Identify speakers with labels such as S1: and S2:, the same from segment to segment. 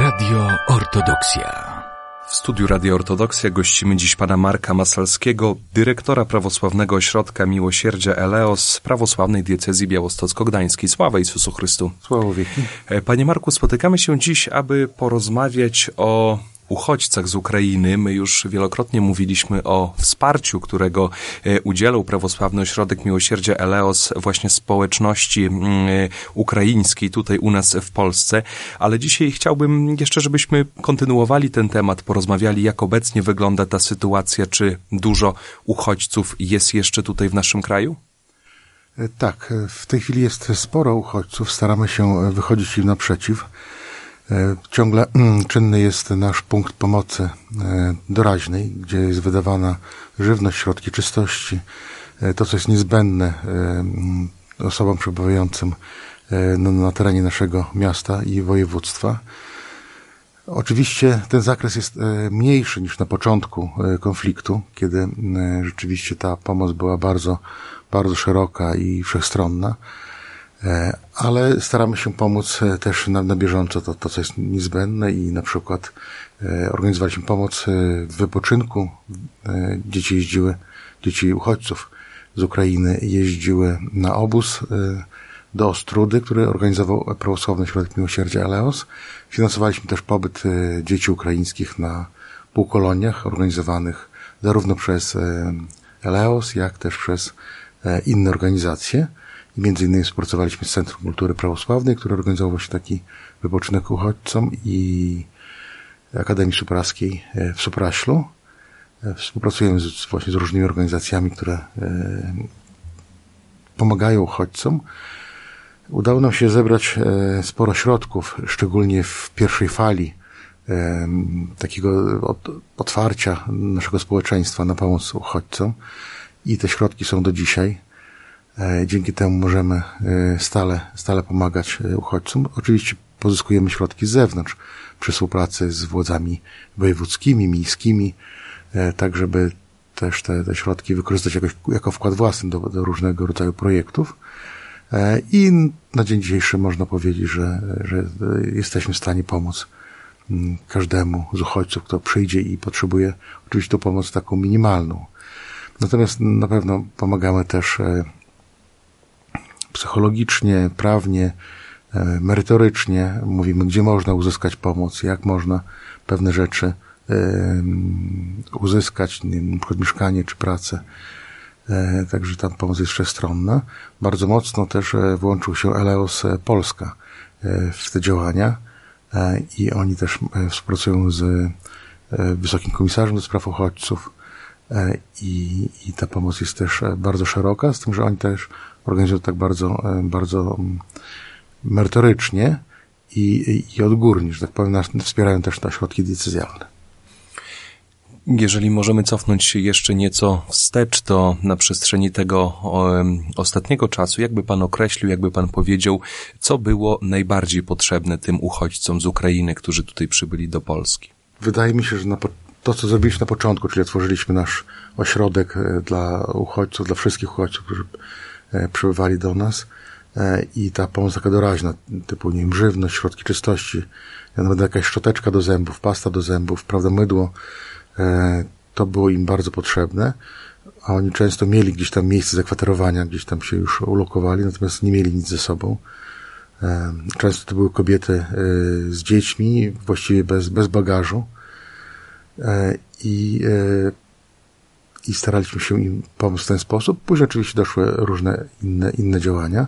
S1: Radio Ortodoksja. W studiu Radio Ortodoksja gościmy dziś pana Marka Masalskiego, dyrektora prawosławnego ośrodka Miłosierdzia Eleos prawosławnej diecezji białostocko-gdańskiej. Sława Jezusu Chrystu.
S2: Sława wieki.
S1: E, panie Marku, spotykamy się dziś, aby porozmawiać o uchodźcach z Ukrainy. My już wielokrotnie mówiliśmy o wsparciu, którego e, udzielał Prawosławny Ośrodek Miłosierdzia Eleos właśnie społeczności e, ukraińskiej tutaj u nas w Polsce. Ale dzisiaj chciałbym jeszcze, żebyśmy kontynuowali ten temat, porozmawiali, jak obecnie wygląda ta sytuacja, czy dużo uchodźców jest jeszcze tutaj w naszym kraju?
S2: E, tak, w tej chwili jest sporo uchodźców, staramy się wychodzić im naprzeciw. E, ciągle mm, czynny jest nasz punkt pomocy e, doraźnej, gdzie jest wydawana żywność, środki czystości, e, to co jest niezbędne mm, osobom przebywającym na terenie naszego miasta i województwa. Oczywiście ten zakres jest mniejszy niż na początku konfliktu, kiedy rzeczywiście ta pomoc była bardzo, bardzo szeroka i wszechstronna. E, ale staramy się pomóc e, też na, na bieżąco to, to, co jest niezbędne i na przykład e, organizowaliśmy pomoc w wypoczynku. Dzieci jeździły, dzieci uchodźców z Ukrainy jeździły na obóz do Ostrudy, który organizował Prawosławny Środek Miłosierdzia Eleos. Finansowaliśmy też pobyt dzieci ukraińskich na półkoloniach organizowanych zarówno przez Eleos, jak też przez inne organizacje. Między innymi współpracowaliśmy z Centrum Kultury Prawosławnej, które organizowało się taki wypoczynek uchodźcom i Akademii Supraskiej e, w Supraślu. E, współpracujemy z, właśnie z różnymi organizacjami, które e, pomagają uchodźcom. Udało nam się zebrać sporo środków, szczególnie w pierwszej fali takiego otwarcia naszego społeczeństwa na pomoc uchodźcom i te środki są do dzisiaj. E, dzięki temu możemy e, stale, stale pomagać e, uchodźcom. Oczywiście pozyskujemy środki z zewnątrz przy współpracy z władzami wojewódzkimi, miejskimi, tak żeby też te, te środki wykorzystać jakoś, jako wkład własny do, do różnego rodzaju projektów. I na dzień dzisiejszy można powiedzieć, że, że jesteśmy w stanie pomóc mm, każdemu z uchodźców, kto przyjdzie i potrzebuje oczywiście tą pomoc taką minimalną. Natomiast na pewno pomagamy też psychologicznie, prawnie, e, merytorycznie. Mówimy, gdzie można uzyskać pomoc, jak można pewne rzeczy e, uzyskać, nie wiem, mieszkanie czy pracę. E, także ta pomoc jest wszechstronna. Bardzo mocno też włączył się Eleos Polska w te działania i oni też współpracują z Wysokim Komisarzem do Spraw Uchodźców i, i ta pomoc jest też bardzo szeroka, z tym, że oni też organizują tak bardzo, e, bardzo mm, merytorycznie i, i odgórnie, że tak powiem, nas, wspierają też te środki decyzjalne.
S1: Jeżeli możemy cofnąć się jeszcze nieco wstecz, to na przestrzeni tego ostatniego czasu, jakby pan określił, jakby pan powiedział, co było najbardziej potrzebne tym uchodźcom z Ukrainy, którzy tutaj przybyli do Polski?
S2: Wydaje mi się, że na, to, co zrobiliśmy na początku, czyli otworzyliśmy nasz ośrodek e, dla uchodźców, dla wszystkich uchodźców, którzy przybywali do nas e, i ta pomoc taka doraźna, typu nie wiem, żywność, środki czystości, nawet jakaś szczoteczka do zębów, pasta do zębów, prawda, mydło, e, to było im bardzo potrzebne, a oni często mieli gdzieś tam miejsce zakwaterowania, gdzieś tam się już ulokowali, natomiast nie mieli nic ze sobą. Często to były kobiety z dziećmi, właściwie bez, bez bagażu. I i staraliśmy się im pomóc w ten sposób. Później oczywiście doszły różne inne, inne działania.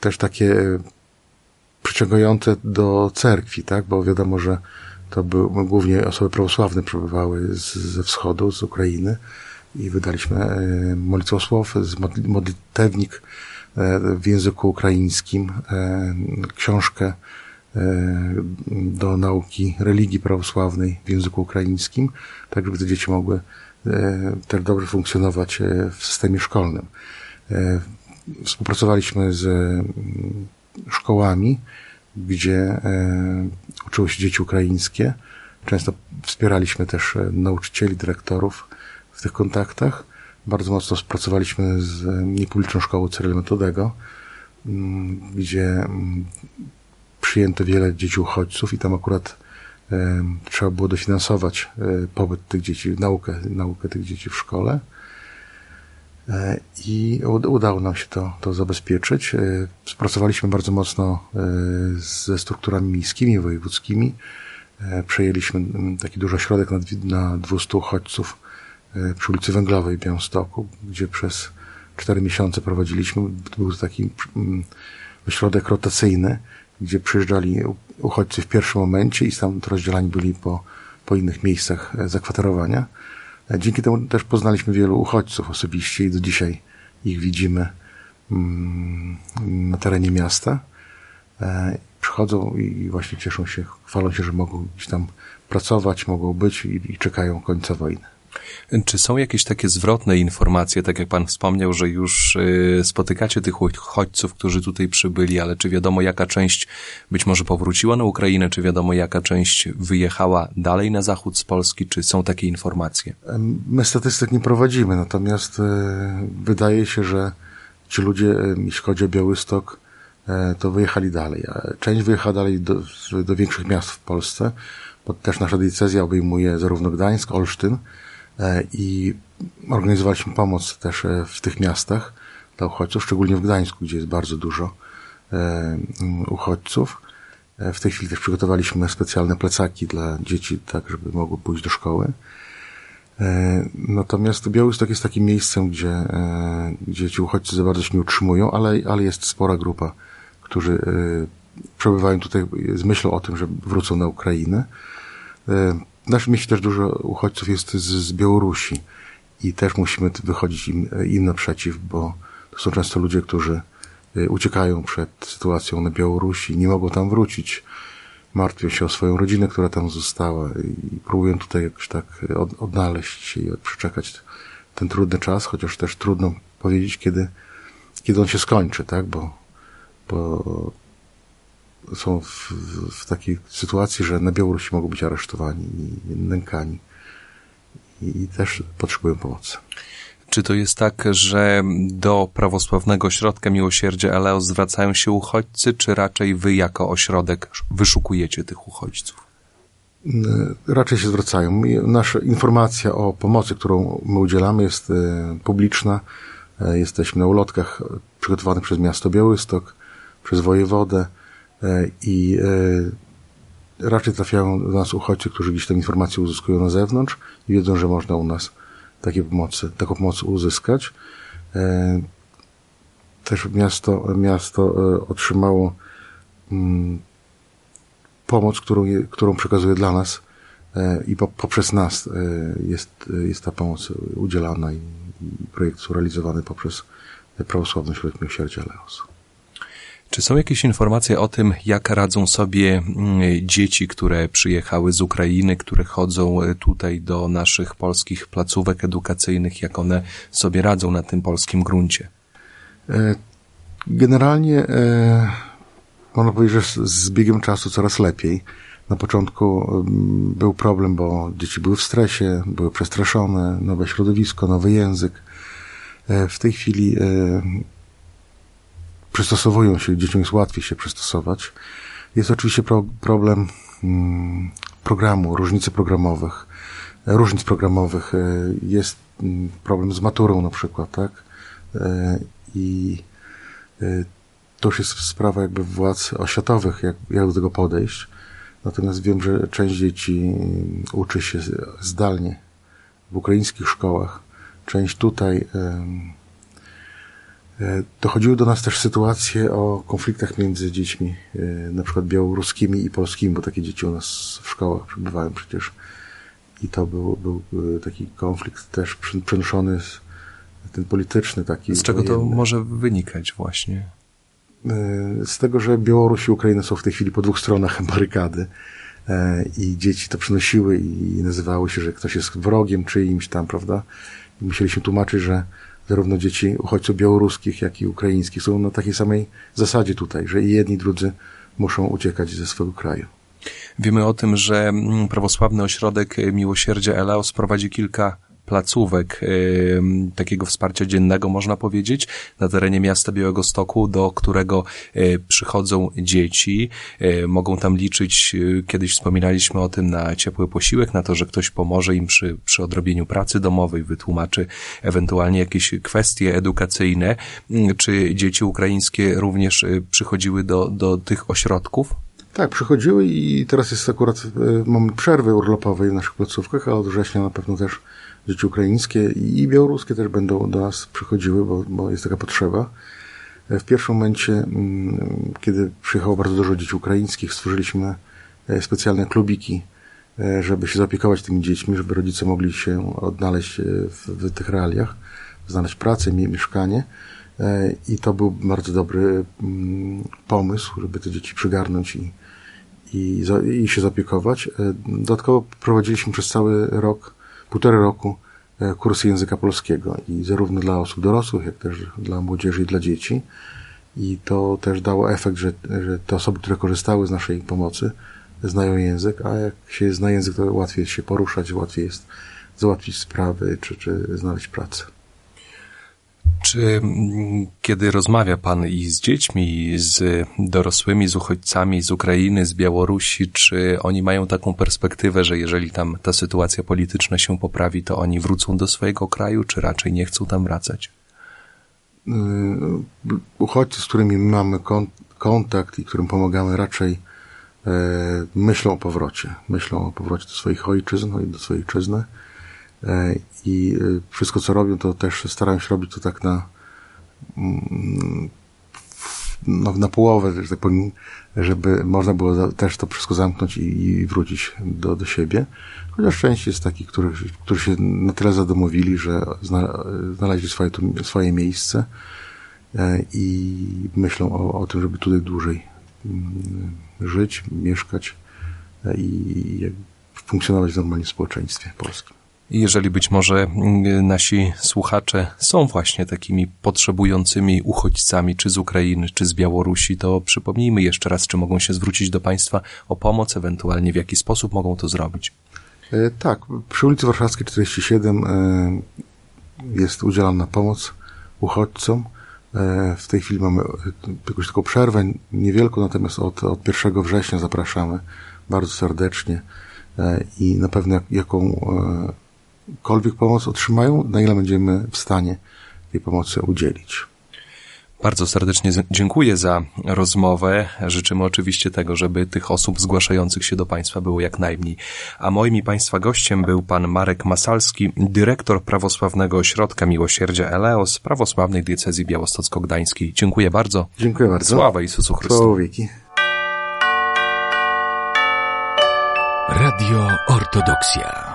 S2: Też takie przyciągające do cerkwi, tak? Bo wiadomo, że to były głównie osoby prawosławne przybywały z, ze wschodu, z Ukrainy i wydaliśmy modlitwosław, modlitewnik e, w języku ukraińskim, książkę E, do nauki religii prawosławnej w języku ukraińskim, tak żeby te dzieci mogły e, też dobrze funkcjonować e, w systemie szkolnym. Współpracowaliśmy z mm, szkołami, gdzie uczyły się dzieci ukraińskie. Często wspieraliśmy też nauczycieli, dyrektorów w tych kontaktach. Bardzo mocno współpracowaliśmy z niepubliczną szkołą Cyryla Metodego, mm, gdzie mm, przyjęto wiele dzieci uchodźców i tam akurat trzeba było dofinansować pobyt tych dzieci, naukę, naukę tych dzieci w szkole. I udało nam się to, to zabezpieczyć. Współpracowaliśmy bardzo mocno ze strukturami miejskimi, wojewódzkimi. Przejęliśmy taki duży ośrodek na, na 200 uchodźców przy ulicy Węglowej w Białymstoku, gdzie przez cztery miesiące prowadziliśmy. Był to taki ośrodek rotacyjny, gdzie przyjeżdżali uchodźcy w pierwszym momencie i stamtąd rozdzielani byli po, po innych miejscach e, zakwaterowania. E, dzięki temu też poznaliśmy wielu uchodźców osobiście i do dzisiaj ich widzimy mm, na terenie miasta. E, przychodzą i właśnie cieszą się, chwalą się, że mogą gdzieś tam pracować, mogą być i, i czekają końca wojny.
S1: Czy są jakieś takie zwrotne informacje, tak jak pan wspomniał, że już y, spotykacie tych uchodźców, którzy tutaj przybyli, ale czy wiadomo, jaka część być może powróciła na Ukrainę, czy wiadomo, jaka część wyjechała dalej na zachód z Polski, czy są takie informacje?
S2: My statystyk nie prowadzimy, natomiast e, wydaje się, że ci ludzie, jeśli chodzi o Białystok, e, to wyjechali dalej. Część wyjechała dalej do, do większych miast w Polsce, bo też nasza decyzja obejmuje zarówno Gdańsk, Olsztyn, i organizowaliśmy pomoc też e, w tych miastach dla uchodźców, szczególnie w Gdańsku, gdzie jest bardzo dużo e, uchodźców. W tej chwili też przygotowaliśmy specjalne plecaki dla dzieci, tak żeby mogły pójść do szkoły. Natomiast Białystok jest takim miejscem, gdzie, gdzie ci uchodźcy za bardzo się nie utrzymują, ale, ale jest spora grupa, którzy przebywają tutaj z myślą o tym, że wrócą na Ukrainę. W naszym mieście też dużo uchodźców jest z, z Białorusi i też musimy wychodzić im, im naprzeciw, bo to są często ludzie, którzy y, uciekają przed sytuacją na Białorusi, nie mogą tam wrócić, martwią się o swoją rodzinę, która tam została i próbują tutaj jakoś tak odnaleźć się i przeczekać ten trudny czas, chociaż też trudno powiedzieć, kiedy, kiedy on się skończy, tak, bo, bo są w, w takiej sytuacji, że na Białorusi mogą być aresztowani i nękani i, też potrzebują pomocy.
S1: Czy to jest tak, że do prawosławnego ośrodka miłosierdzia Eleo zwracają się uchodźcy, czy raczej wy jako ośrodek wyszukujecie tych uchodźców?
S2: Raczej się zwracają. Nasza informacja o pomocy, którą my udzielamy, jest e, publiczna. E, jesteśmy na ulotkach przygotowanych przez miasto Białystok, przez wojewodę. E, i e, raczej trafiają do nas uchodźcy, którzy gdzieś tę informację uzyskują na zewnątrz i wiedzą, że można u nas takie pomocy, taką pomoc uzyskać. E, też miasto, miasto otrzymało mm, pomoc, którą, którą przekazuje dla nas i poprzez nas jest, jest ta pomoc udzielana i, projekt realizowany poprzez Prawosławny Środek Miłosierdzia Leos.
S1: Czy są jakieś informacje o tym, jak radzą sobie mm, dzieci, które przyjechały z Ukrainy, które chodzą e, tutaj do naszych polskich placówek edukacyjnych, jak one sobie radzą na tym polskim gruncie?
S2: E, generalnie e, można powiedzieć, że z biegiem czasu coraz lepiej. Na początku był problem, bo dzieci były w stresie, były przestraszone, nowe środowisko, nowy język. W tej chwili przystosowują się, dzieciom jest łatwiej się przystosować. Jest oczywiście pro, problem mm, programu, różnicy programowych, różnic programowych. E, jest mm, problem z maturą na przykład, tak? E, I e, to już jest sprawa jakby władz oświatowych, jak, jak do tego podejść. Natomiast wiem, że część dzieci mm, uczy się zdalnie w ukraińskich szkołach. Część tutaj dochodziły do nas też sytuacje o konfliktach między dziećmi, e, na przykład białoruskimi i polskimi, bo takie dzieci u nas w szkołach przebywają przecież. I to był, był e, taki konflikt też przenoszony, ten polityczny taki.
S1: Z czego wojenny. to może wynikać właśnie?
S2: Z tego, że Białoruś i Ukraina są w tej chwili po dwóch stronach barykady i dzieci to przynosiły i nazywały się, że ktoś jest wrogiem czyimś tam, prawda? I musieliśmy tłumaczyć, że zarówno dzieci uchodźców białoruskich, jak i ukraińskich są na takiej samej zasadzie tutaj, że i jedni, i drudzy muszą uciekać ze swojego kraju.
S1: Wiemy o tym, że mm, prawosławny ośrodek miłosierdzia Eleos prowadzi kilka placówek takiego wsparcia dziennego, można powiedzieć, na terenie miasta Białego Stoku, do którego przychodzą dzieci. Mogą tam liczyć, kiedyś wspominaliśmy o tym, na ciepły posiłek, na to, że ktoś pomoże im przy, przy odrobieniu pracy domowej, wytłumaczy ewentualnie jakieś kwestie edukacyjne. Czy dzieci ukraińskie również przychodziły do, do tych ośrodków?
S2: Tak, przychodziły i teraz jest akurat, mamy przerwy urlopowej w naszych placówkach, ale od września na pewno też dzieci ukraińskie i białoruskie też będą do nas przychodziły, bo, bo jest taka potrzeba. E, w pierwszym momencie, mm, kiedy przyjechało bardzo dużo dzieci ukraińskich, stworzyliśmy e, specjalne klubiki, żeby się zaopiekować tymi dziećmi, żeby rodzice mogli się odnaleźć w, w tych realiach, znaleźć pracę, mieszkanie. I to był bardzo dobry mm, pomysł, żeby te dzieci przygarnąć i, i, i się zaopiekować. E, dodatkowo prowadziliśmy przez cały rok, półtorej roku e, kursy języka polskiego i zarówno dla osób dorosłych, jak też dla młodzieży i dla dzieci. I to też dało efekt, że, że te osoby, które korzystały z naszej pomocy, znają język, a jak się zna język, to łatwiej się poruszać, łatwiej jest załatwić sprawy, czy, czy znaleźć pracę.
S1: Czy mm, kiedy rozmawia Pan i z dziećmi, i z dorosłymi, z uchodźcami z Ukrainy, z Białorusi, czy oni mają taką perspektywę, że jeżeli tam ta sytuacja polityczna się poprawi, to oni wrócą do swojego kraju, czy raczej nie chcą tam wracać?
S2: Y, uchodźcy, z którymi mamy kontakt i którym pomagamy, raczej e, myślą o powrocie. Myślą o powrocie do swoich ojczyzn, no do swojej ojczyzny i e, wszystko co robią, to też starają się robić to tak na mm, no, na połowę, że tak powiem, żeby można było też to wszystko zamknąć i, i wrócić do, do siebie. Chociaż część jest takich, których, którzy się na tyle zadomowili, że zna, znaleźli swoje, swoje miejsce e, i myślą o, o tym, żeby tutaj dłużej mm, żyć, mieszkać i funkcjonować w normalnym społeczeństwie polskim.
S1: Jeżeli być może mm, nasi słuchacze są właśnie takimi potrzebującymi uchodźcami, czy z Ukrainy, czy z Białorusi, to przypomnijmy jeszcze raz, czy mogą się zwrócić do Państwa o pomoc, ewentualnie w jaki sposób mogą to zrobić.
S2: E, tak, przy ulicy Warszawskiej 47 e, jest udzielana pomoc uchodźcom. E, w tej chwili mamy jakąś taką przerwę, niewielką, natomiast od, od 1 września zapraszamy bardzo serdecznie i na pewno jaką jakąkolwiek pomoc otrzymają, na ile będziemy w stanie tej pomocy udzielić.
S1: Bardzo serdecznie dziękuję za rozmowę. Życzymy oczywiście tego, żeby tych osób zgłaszających się do Państwa było jak najmniej. A moim i Państwa gościem był pan Marek Masalski, dyrektor Prawosławnego Ośrodka Miłosierdzia Eleos Prawosławnej Diecezji Białostocko-Gdańskiej. Dziękuję bardzo.
S2: Dziękuję bardzo.
S1: Sława Jezusu Chrystusowi.
S3: Radio Ortodoksja.